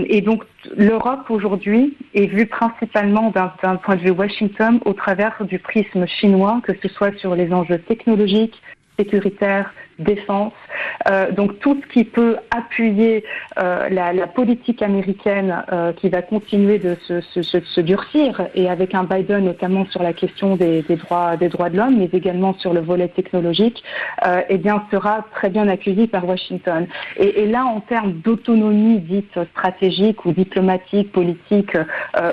et donc l'Europe aujourd'hui est vue principalement d'un point de vue Washington au travers du prisme chinois, que ce soit sur les enjeux technologiques, sécuritaire, défense. Euh, donc tout ce qui peut appuyer euh, la, politique américaine euh, qui va continuer de se, durcir et avec un Biden notamment sur la question des, droits des droits de l'homme, mais également sur le volet technologique, eh bien sera très bien accueilli par Washington. Et, là, en termes d'autonomie dite stratégique ou diplomatique, politique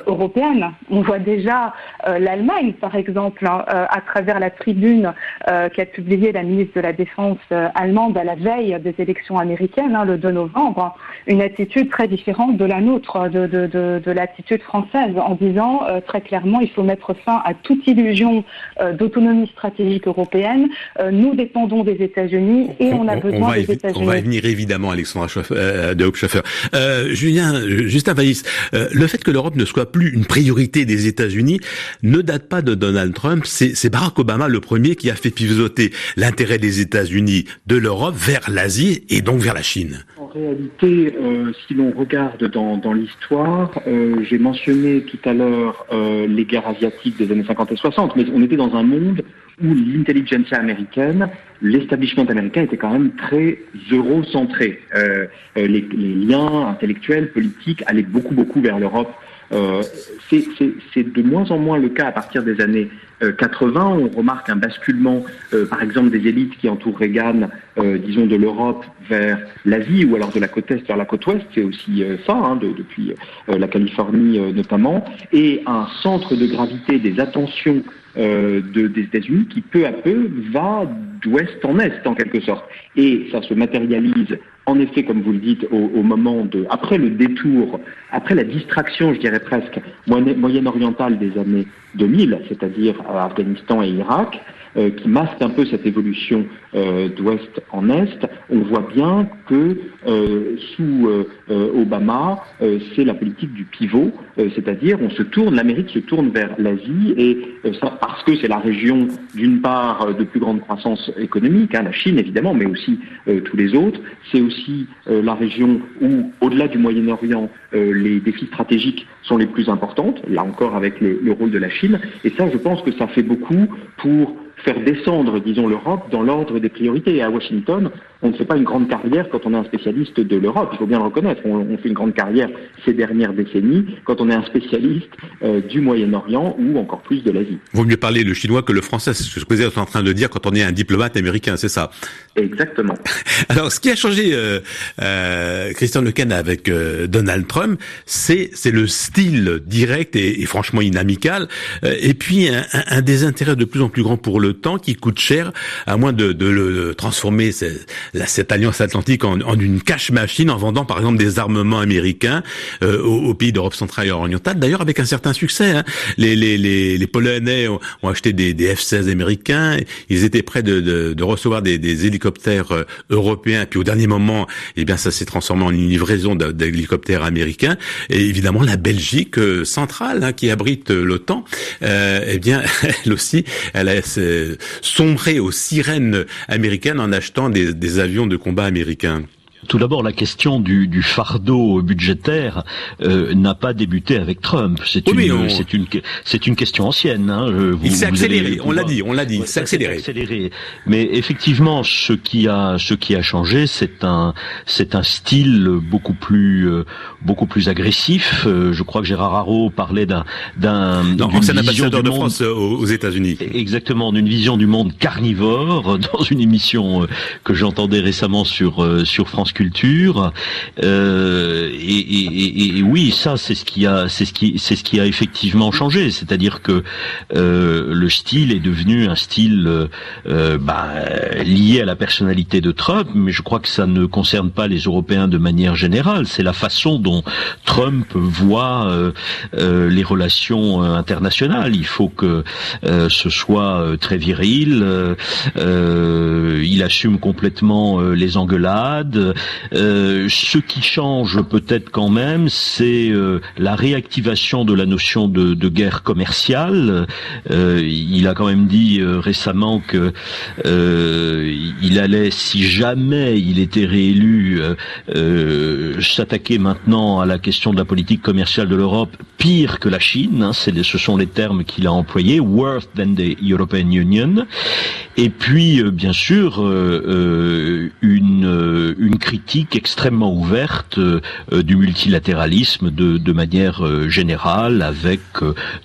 européenne, on voit déjà l'Allemagne, par exemple, hein, à travers la tribune qu'a publiée la ministre de la Défense allemande à la veille des élections américaines, hein, le 2 novembre, une attitude très différente de la nôtre, de, de, de, de l'attitude française, en disant euh, très clairement il faut mettre fin à toute illusion euh, d'autonomie stratégique européenne. Euh, nous dépendons des États-Unis et on, on a besoin on des États-Unis. On va y venir évidemment, Alexandra euh, de Hauptschaffer. Julien, Justin Vaïs, le fait que l'Europe ne soit plus une priorité des États-Unis ne date pas de Donald Trump, c'est Barack Obama le premier qui a fait pivoter l'intérêt des États-Unis de l'Europe vers l'Asie et donc vers la Chine. En réalité, euh, si l'on regarde dans, l'histoire, euh, j'ai mentionné tout à l'heure euh, les guerres asiatiques des années 50 et 60, mais on était dans un monde où l'intelligentsia américaine, l'establishment américain était quand même très eurocentré. Les, les liens intellectuels, politiques allaient beaucoup, beaucoup vers l'Europe. Euh, c'est de moins en moins le cas à partir des années 80. On remarque un basculement, euh, par exemple, des élites qui entourent Reagan, euh, disons, de l'Europe vers l'Asie ou alors de la côte est vers la côte ouest. C'est aussi euh, ça, hein, de, depuis la Californie notamment. Et un centre de gravité des attentions de, des États-Unis qui peu à peu va d'ouest en est en quelque sorte. Et ça se matérialise en effet, comme vous le dites, au, moment de, après le détour, après la distraction, je dirais presque, moyen-orientale des années 2000, c'est-à-dire Afghanistan et Irak, euh, qui masque un peu cette évolution euh, d'ouest en est, on voit bien que euh, sous Obama, c'est la politique du pivot, c'est-à-dire on se tourne, l'Amérique se tourne vers l'Asie et ça parce que c'est la région d'une part de plus grande croissance économique, hein, la Chine évidemment, mais aussi tous les autres. C'est aussi la région où, au-delà du Moyen-Orient, les défis stratégiques sont les plus importantes. Là encore avec le, le rôle de la Chine. Et ça, je pense que ça fait beaucoup pour faire descendre, disons, l'Europe dans l'ordre des priorités. À Washington, on ne fait pas une grande carrière quand on est un spécialiste de l'Europe, il faut bien le reconnaître. On, on, fait une grande carrière ces dernières décennies quand on est un spécialiste euh, du Moyen-Orient ou encore plus de l'Asie. Vaut mieux parler le chinois que le français, c'est ce que vous êtes en train de dire quand on est un diplomate américain, c'est ça? Exactement. Alors, ce qui a changé, euh, euh, Christian Lequen avec euh, Donald Trump, c'est le style direct et, et franchement inamical, euh, et puis un, un, désintérêt de plus en plus grand pour le temps qui coûte cher, à moins de, de le transformer la, cette alliance atlantique en, en, une cash machine en vendant par exemple des armements américains euh, aux, aux, pays d'Europe centrale et orientale. D'ailleurs avec un certain succès. Hein. Les, les, les, les, Polonais ont, ont acheté des, des, F-16 américains. Ils étaient prêts de, de, de recevoir des, des, hélicoptères euh, européens. Puis au dernier moment, eh bien ça s'est transformé en une livraison d'hélicoptères américains. Et évidemment la Belgique euh, centrale hein, qui abrite euh, l'OTAN, euh, eh bien elle aussi, elle a sombré aux sirènes américaines en achetant des, des avions de combat américains. Tout d'abord, la question du, du fardeau budgétaire euh, n'a pas débuté avec Trump. C'est oui, une, on... c'est une, c'est une question ancienne. Hein. Vous, il s'est accéléré. On l'a dit. On l'a dit. Il s'est accéléré. accéléré. Mais effectivement, ce qui a, ce qui a changé, c'est un, c'est un style beaucoup plus, euh, beaucoup plus agressif. Euh, je crois que Gérard Haro parlait d'un, d'un, ancien ambassadeur de monde, France aux, aux États-Unis. Exactement, d'une vision du monde carnivore dans une émission que j'entendais récemment sur, sur France culture euh, et, et, et, oui ça c'est ce qui a c'est ce qui c'est ce qui a effectivement changé. C'est-à-dire que euh, le style est devenu un style euh, bah, lié à la personnalité de Trump mais je crois que ça ne concerne pas les Européens de manière générale. C'est la façon dont Trump voit euh, euh, les relations internationales. Il faut que ce soit très viril il assume complètement les engueulades ce qui change peut-être quand même, c'est la réactivation de la notion de, guerre commerciale. il a quand même dit récemment que il allait, si jamais il était réélu, s'attaquer maintenant à la question de la politique commerciale de l'Europe pire que la Chine. Hein, ce sont les termes qu'il a employés, worse than the European Union. Et puis, euh, bien sûr, euh, euh, une, une critique extrêmement ouverte du multilatéralisme de, de manière générale, avec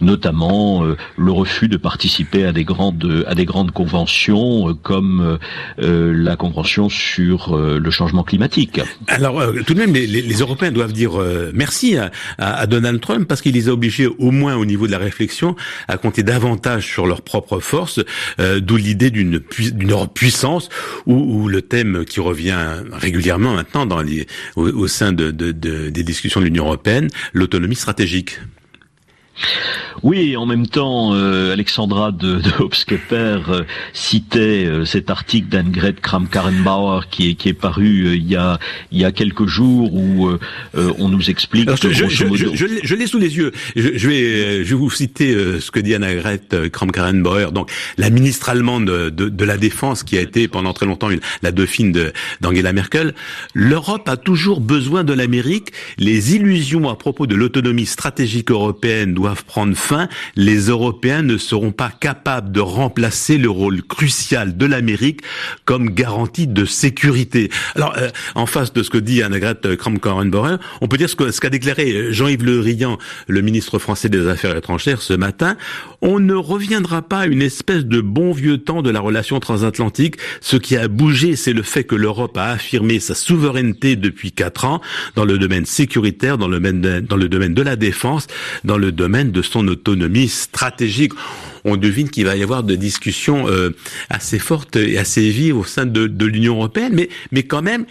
notamment le refus de participer à des grandes à des grandes conventions comme la convention sur le changement climatique. Alors, tout de même, les, les, Européens doivent dire merci à, à, Donald Trump parce qu'il les a obligés, au moins au niveau de la réflexion, à compter davantage sur leurs propres forces, d'où l'idée d'une d'une puissance ou, le thème qui revient régulièrement maintenant dans les, au, sein de, des discussions de l'Union européenne, l'autonomie stratégique. Oui, en même temps, euh, Alexandra de, de euh, citait euh, cet article d'Annegret Kramp-Karrenbauer qui est, qui est paru il, y a, il y a quelques jours où on nous explique... je, je, l'ai sous les yeux. Je, vais, je vais vous citer ce que dit Annegret Kramp-Karrenbauer, donc la ministre allemande de, de, la Défense qui a été pendant très longtemps la dauphine d'Angela Merkel. L'Europe a toujours besoin de l'Amérique. Les illusions à propos de l'autonomie stratégique européenne doivent prendre fin, les Européens ne seront pas capables de remplacer le rôle crucial de l'Amérique comme garantie de sécurité. Alors, euh, en face de ce que dit Annegret Kramp-Karrenbauer, on peut dire ce qu'a ce déclaré Jean-Yves Le Drian, le ministre français des Affaires étrangères, ce matin. On ne reviendra pas à une espèce de bon vieux temps de la relation transatlantique. Ce qui a bougé, c'est le fait que l'Europe a affirmé sa souveraineté depuis quatre ans dans le domaine sécuritaire, dans le domaine dans le domaine de la défense, dans le domaine de son autonomie stratégique. On devine qu'il va y avoir des discussions euh, assez fortes et assez vives au sein de, l'Union européenne, mais, mais quand même,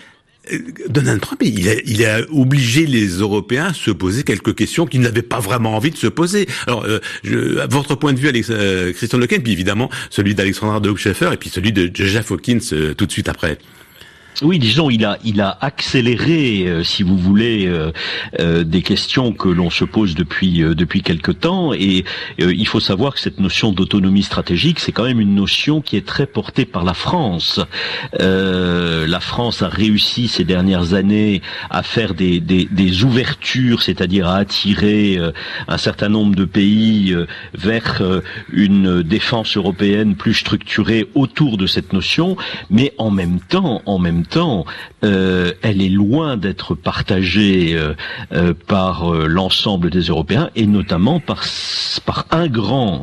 euh, Donald Trump, il a, obligé les Européens à se poser quelques questions qu'ils n'avaient pas vraiment envie de se poser. Alors, euh, votre point de vue, Alex, Christian Lequen, puis évidemment celui d'Alexandra de Hochschäfer, et puis celui de Jeff Hawkins tout de suite après. Oui, disons, il a, il a accéléré, euh, si vous voulez, euh, euh, des questions que l'on se pose depuis depuis quelque temps. Et il faut savoir que cette notion d'autonomie stratégique, c'est quand même une notion qui est très portée par la France. la France a réussi ces dernières années à faire des, des, des ouvertures, c'est-à-dire à attirer un certain nombre de pays vers une défense européenne plus structurée autour de cette notion, mais en même temps, en même temps, euh, elle est loin d'être partagée euh, euh, par l'ensemble des Européens et notamment par par un grand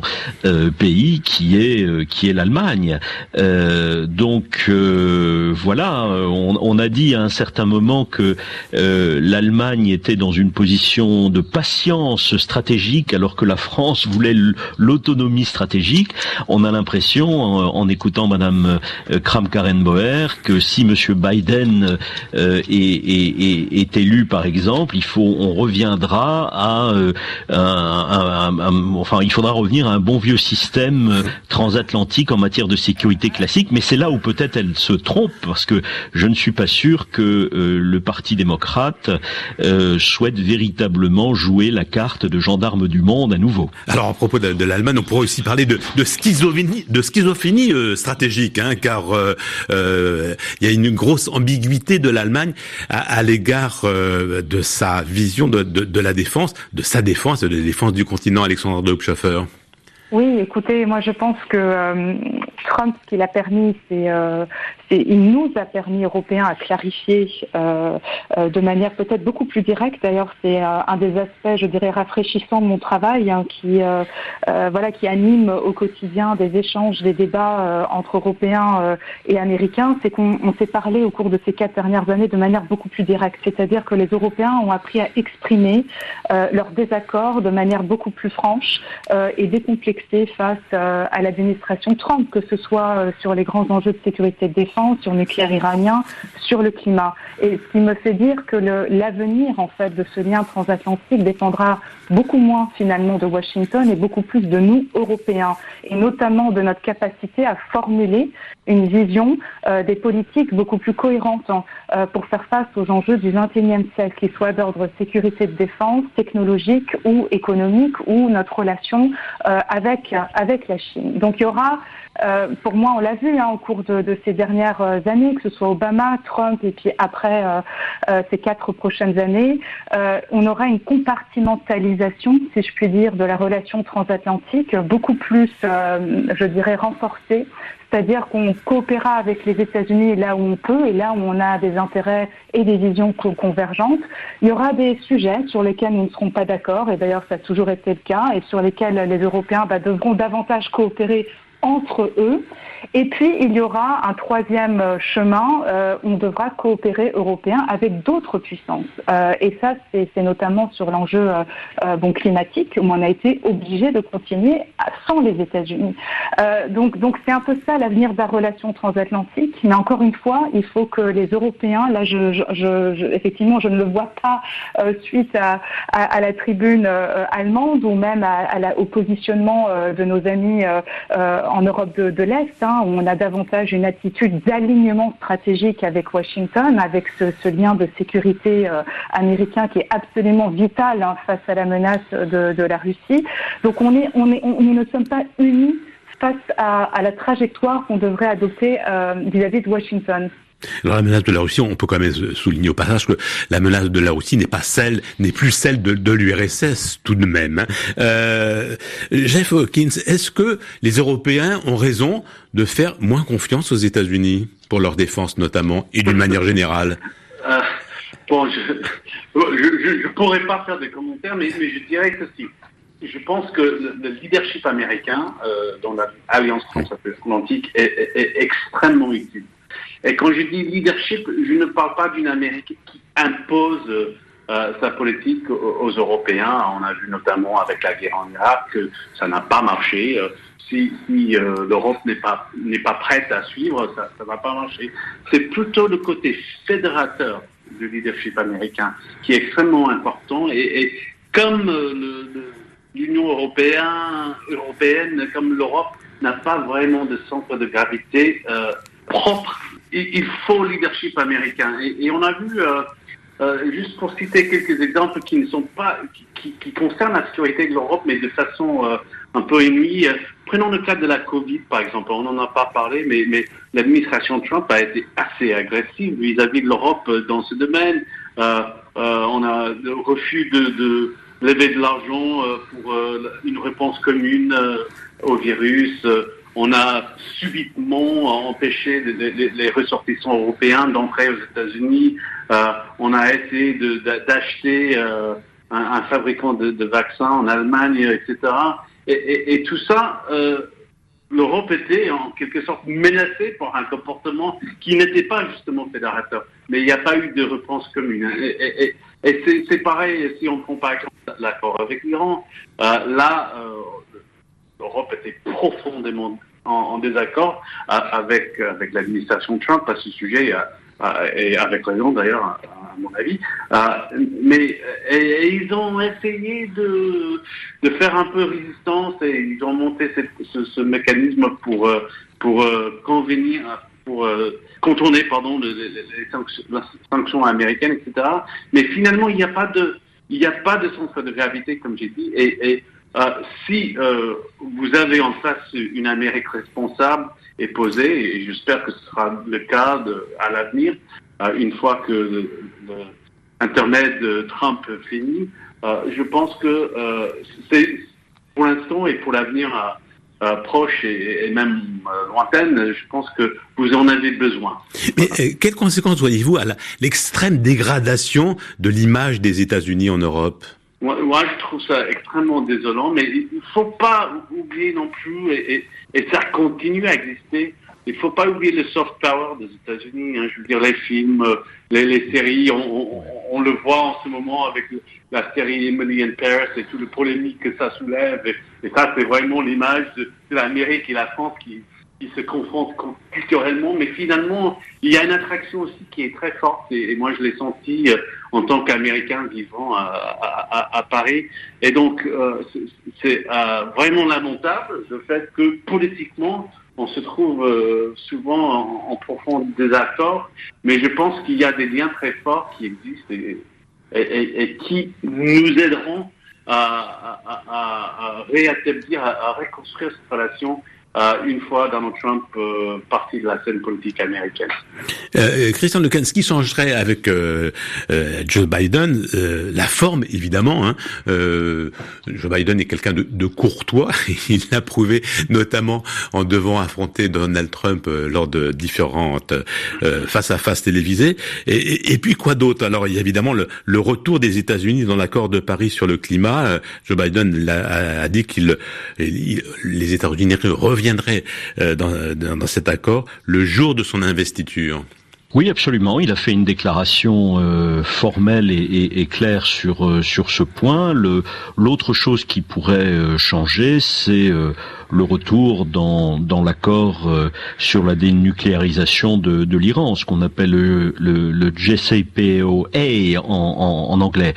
pays qui est qui est l'Allemagne. donc voilà, on, a dit à un certain moment que l'Allemagne était dans une position de patience stratégique alors que la France voulait l'autonomie stratégique. On a l'impression, en, écoutant Madame Kram-Karrenbauer, que si Monsieur Biden euh, est, élu, par exemple, il faut, on reviendra à euh, un, enfin, il faudra revenir à un bon vieux système euh, transatlantique en matière de sécurité classique. Mais c'est là où peut-être elle se trompe parce que je ne suis pas sûr que le Parti démocrate souhaite véritablement jouer la carte de gendarme du monde à nouveau. Alors à propos de, l'Allemagne, on pourrait aussi parler de, de schizophrénie, de schizophrénie stratégique, hein, car il y a une grosse ambiguïté de l'Allemagne à, l'égard euh, de sa vision de, la défense, de sa défense, de la défense du continent, Alexandre de Oui, écoutez, moi je pense que euh, Trump, ce qu'il a permis, c'est euh, il nous a permis, Européens, à clarifier euh, euh, de manière peut-être beaucoup plus directe. D'ailleurs, c'est euh, un des aspects, je dirais, rafraîchissants de mon travail, hein, qui, voilà, qui anime au quotidien des échanges, des débats entre Européens et Américains. C'est qu'on s'est parlé au cours de ces quatre dernières années de manière beaucoup plus directe. C'est-à-dire que les Européens ont appris à exprimer leur désaccord de manière beaucoup plus franche et décomplexée face à l'administration Trump, que ce soit sur les grands enjeux de sécurité de défense sur le nucléaire iranien, sur le climat. Et ce qui me fait dire que l'avenir en fait de ce lien transatlantique dépendra beaucoup moins finalement de Washington et beaucoup plus de nous Européens, et notamment de notre capacité à formuler une vision euh, des politiques beaucoup plus cohérentes hein, euh, pour faire face aux enjeux du XXIe siècle, qu'ils soient d'ordre sécurité de défense, technologique ou économique, ou notre relation euh, avec avec la Chine. Donc il y aura euh, pour moi, on l'a vu hein, au cours de, de, ces dernières euh, années, que ce soit Obama, Trump et puis après euh, euh ces quatre prochaines années, on aura une compartimentalisation, si je puis dire, de la relation transatlantique, beaucoup plus, je dirais, renforcée. C'est-à-dire qu'on coopérera avec les États-Unis là où on peut et là où on a des intérêts et des visions convergentes. Il y aura des sujets sur lesquels nous ne serons pas d'accord, et d'ailleurs ça a toujours été le cas, et sur lesquels les Européens bah, devront davantage coopérer entre eux. Et puis, il y aura un troisième euh, chemin, euh, on devra coopérer européen avec d'autres puissances. Euh, et ça, c'est notamment sur l'enjeu euh, climatique, où on a été obligé de continuer sans les États-Unis. Donc, donc c'est un peu ça l'avenir de la relation transatlantique. Mais encore une fois, il faut que les Européens, là, effectivement, je ne le vois pas suite à, la tribune allemande ou même au positionnement de nos amis en Europe de, de l'Est, hein, on a davantage une attitude d'alignement stratégique avec Washington, avec ce, lien de sécurité euh, américain qui est absolument vital hein, face à la menace de, la Russie. Donc on est, on est, nous ne sommes pas unis face à, la trajectoire qu'on devrait adopter euh, vis-à-vis -vis de Washington. Alors la menace de la Russie, on peut quand même souligner au passage que la menace de la Russie n'est pas celle, n'est plus celle de, l'URSS tout de même. Hein. Euh, Jeff Hawkins, est-ce que les Européens ont raison de faire moins confiance aux États-Unis pour leur défense notamment et d'une manière générale? Euh, Bon, je ne pourrais pas faire des commentaires, mais, je dirais ceci. Je pense que le, le leadership américain euh, dans l'alliance transatlantique est, est extrêmement utile. Et quand je dis leadership, je ne parle pas d'une Amérique qui impose euh, sa politique aux, Européens. On a vu notamment avec la guerre en Irak que ça n'a pas marché. Euh, si, euh, l'Europe n'est pas pas prête à suivre, ça ne va pas marcher. C'est plutôt le côté fédérateur du leadership américain qui est extrêmement important. Et, et comme l'Union européenne, européenne, comme l'Europe n'a pas vraiment de centre de gravité propre il faut leadership américain. Et, on a vu, euh, euh, juste pour citer quelques exemples qui ne sont pas, qui, qui, concernent la sécurité de l'Europe, mais de façon euh, un peu ennemie. Prenons le cas de la Covid, par exemple. On n'en a pas parlé, mais, l'administration Trump a été assez agressive vis-à-vis -vis de l'Europe dans ce domaine. On a le refus de lever de l'argent pour une réponse commune au virus on a subitement empêché les, ressortissants européens d'entrer aux États-Unis. Euh, on a essayé d'acheter euh, un, fabricant de, vaccins en Allemagne, etc. Et, tout ça, euh, l'Europe était en quelque sorte menacée par un comportement qui n'était pas justement fédérateur. Mais il n'y a pas eu de réponse commune. Et, c'est pareil si on prend par exemple l'accord avec l'Iran. Là, l'Europe était profondément en, désaccord avec, avec l'administration Trump à ce sujet, et avec raison d'ailleurs, à, mon avis. Mais et, ils ont essayé de, de faire un peu résistance et ils ont monté ce, ce, mécanisme pour, pour convenir, pour contourner pardon, les, sanctions, sanctions américaines, etc. Mais finalement, il n'y a pas de il n'y a pas de centre de gravité, comme j'ai dit, et, et euh, si euh, vous avez en face une Amérique responsable et posée, et j'espère que ce sera le cas de, à l'avenir, euh, une fois que l'Internet de Trump finit, je pense que c'est pour l'instant et pour l'avenir proche et, et même lointaine, je pense que vous en avez besoin. Mais quelles conséquences voyez-vous à l'extrême dégradation de l'image des États-Unis en Europe? Moi, je trouve ça extrêmement désolant, mais il ne faut pas oublier non plus, et, ça continue à exister, il ne faut pas oublier le soft power des États-Unis. Hein, je veux dire, les films, les, les séries, on, le voit en ce moment avec la série Emily in Paris et tout le polémique que ça soulève. Et, ça, c'est vraiment l'image de, l'Amérique et la France qui, qui se confrontent culturellement, mais finalement, il y a une attraction aussi qui est très forte, et, moi je l'ai senti euh, en tant qu'Américain vivant à, Paris. Et donc, euh, c'est euh, vraiment lamentable le fait que politiquement, on se trouve souvent en, profond désaccord, mais je pense qu'il y a des liens très forts qui existent et, qui nous aideront à, à rétablir, à, reconstruire cette relation euh, une fois Donald Trump euh, parti de la scène politique américaine. Euh, Christian Lequin, ce qui changerait avec euh, euh Joe Biden, la forme évidemment. Hein, Joe Biden est quelqu'un de, de, courtois, il l'a prouvé notamment en devant affronter Donald Trump lors de différentes face à face télévisées. Et, et, puis quoi d'autre? Alors il y a évidemment le, le retour des États-Unis dans l'accord de Paris sur le climat. Joe Biden a, a dit qu'il les États-Unis reviennent viendrait euh, dans, dans cet accord le jour de son investiture. Oui, absolument. Il a fait une déclaration euh, formelle et, claire sur euh, sur ce point. L'autre chose qui pourrait changer, c'est le retour dans, dans l'accord sur la dénucléarisation de, de l'Iran, ce qu'on appelle le, le, JCPOA en, en, anglais.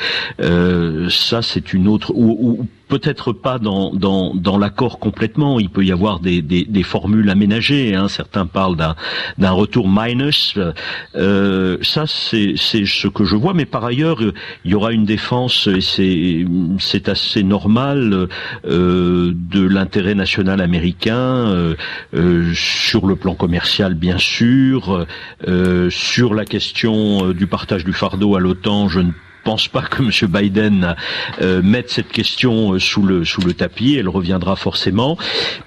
Ça, c'est une autre... Ou, peut-être pas dans, dans, dans l'accord complètement. Il peut y avoir des, des, des formules aménagées. Hein. Certains parlent d'un, retour minus. Euh, ça, c'est, ce que je vois. Mais par ailleurs, il y aura une défense, et c'est, assez normal, euh, de l'intérêt national américain euh, euh, sur le plan commercial bien sûr, euh, sur la question du partage du fardeau à l'OTAN, je ne pense pas que M. Biden euh, mette cette question euh, sous le sous le tapis. Elle reviendra forcément.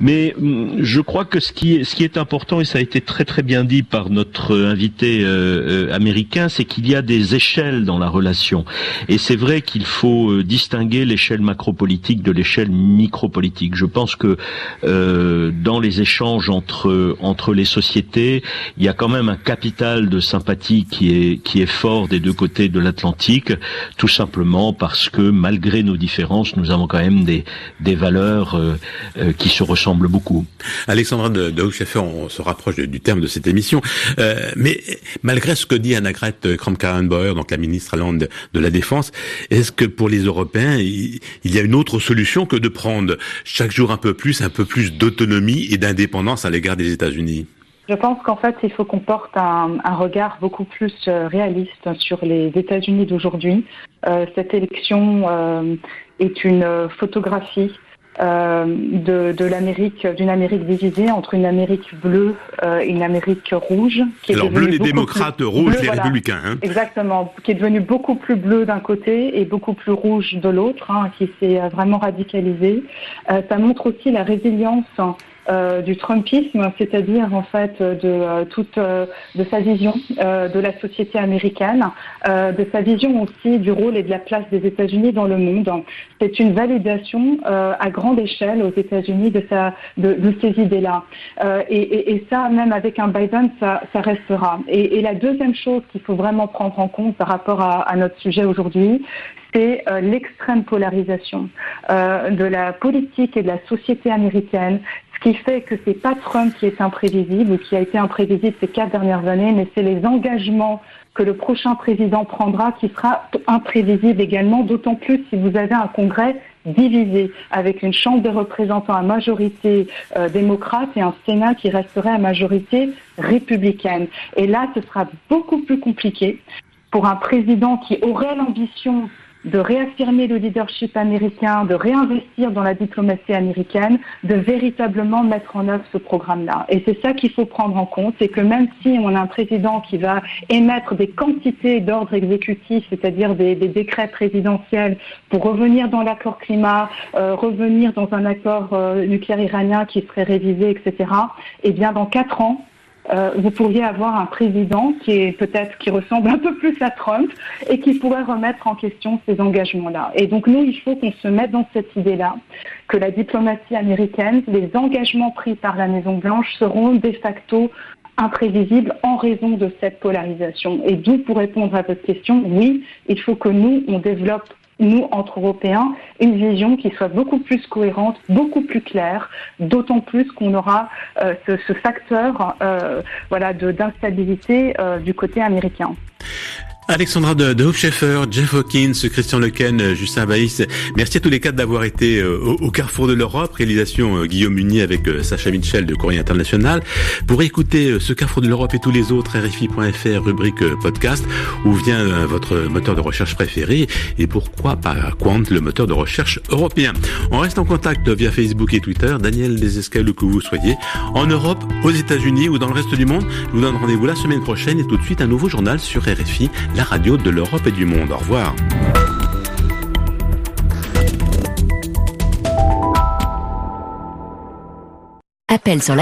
Mais hum, je crois que ce qui est ce qui est important et ça a été très très bien dit par notre invité euh, américain, c'est qu'il y a des échelles dans la relation. Et c'est vrai qu'il faut distinguer l'échelle macropolitique de l'échelle micropolitique. Je pense que dans les échanges entre entre les sociétés, il y a quand même un capital de sympathie qui est qui est fort des deux côtés de l'Atlantique tout simplement parce que malgré nos différences, nous avons quand même des, des valeurs euh, euh, qui se ressemblent beaucoup. Alexandra de, de on se rapproche du terme de cette émission, euh, mais malgré ce que dit Annegret Kramp-Karrenbauer, donc la ministre allemande de, la Défense, est-ce que pour les Européens, il, il y a une autre solution que de prendre chaque jour un peu plus, un peu plus d'autonomie et d'indépendance à l'égard des États-Unis? Je pense qu'en fait, il faut qu'on porte un, regard beaucoup plus euh, réaliste sur les États-Unis d'aujourd'hui. Euh, cette élection euh, est une photographie de, l'Amérique, d'une Amérique divisée entre une Amérique bleue et une Amérique rouge. Qui est Alors bleu les démocrates, rouge les républicains. Hein. Exactement, qui est devenu beaucoup plus bleu d'un côté et beaucoup plus rouge de l'autre, hein, qui s'est vraiment radicalisé. ça montre aussi la résilience euh, du Trumpisme, c'est-à-dire en fait de euh, toute euh, de sa vision de la société américaine, de sa vision aussi du rôle et de la place des États-Unis dans le monde. C'est une validation à grande échelle aux États-Unis de ces idées-là. Et, ça, même avec un Biden, ça, restera. Et, la deuxième chose qu'il faut vraiment prendre en compte par rapport à notre sujet aujourd'hui, c'est l'extrême polarisation de la politique et de la société américaine, ce qui fait que c'est pas Trump qui est imprévisible ou qui a été imprévisible ces quatre dernières années, mais c'est les engagements que le prochain président prendra qui sera imprévisible également, d'autant plus si vous avez un Congrès divisé, avec une Chambre des représentants à majorité euh, démocrate et un Sénat qui resterait à majorité républicaine. Et là, ce sera beaucoup plus compliqué pour un président qui aurait l'ambition de réaffirmer le leadership américain, de réinvestir dans la diplomatie américaine, de véritablement mettre en œuvre ce programme-là. Et c'est ça qu'il faut prendre en compte, c'est que même si on a un président qui va émettre des quantités d'ordres exécutifs, c'est-à-dire des, décrets présidentiels pour revenir dans l'accord climat, euh, revenir dans un accord euh, nucléaire iranien qui serait révisé, etc., eh bien dans quatre ans, euh, vous pourriez avoir un président qui est peut-être qui ressemble un peu plus à Trump et qui pourrait remettre en question ces engagements-là. Et donc nous, il faut qu'on se mette dans cette idée-là que la diplomatie américaine, les engagements pris par la Maison Blanche seront de facto imprévisibles en raison de cette polarisation. Et d'où, pour répondre à votre question, oui, il faut que nous, on développe nous, entre Européens, une vision qui soit beaucoup plus cohérente, beaucoup plus claire, d'autant plus qu'on aura euh, ce, facteur euh, d'instabilité euh, du côté américain. Alexandra de, de Hofscheffer, Jeff Hawkins, Christian Lequen, euh, Justin Baïs, merci à tous les quatre d'avoir été euh, au, carrefour de l'Europe. Réalisation euh, Guillaume Munier avec Sacha Mitchell de Courrier International. Pour écouter ce carrefour de l'Europe et tous les autres, RFI.fr, rubrique podcast, où vient votre moteur de recherche préféré et pourquoi pas Quant, le moteur de recherche européen. On reste en contact via Facebook et Twitter. Daniel Desescales, que vous soyez, en Europe, aux États-Unis ou dans le reste du monde. Je vous donne rendez-vous la semaine prochaine et tout de suite un nouveau journal sur RFI radio de l'Europe et du monde. Au revoir. Appel sur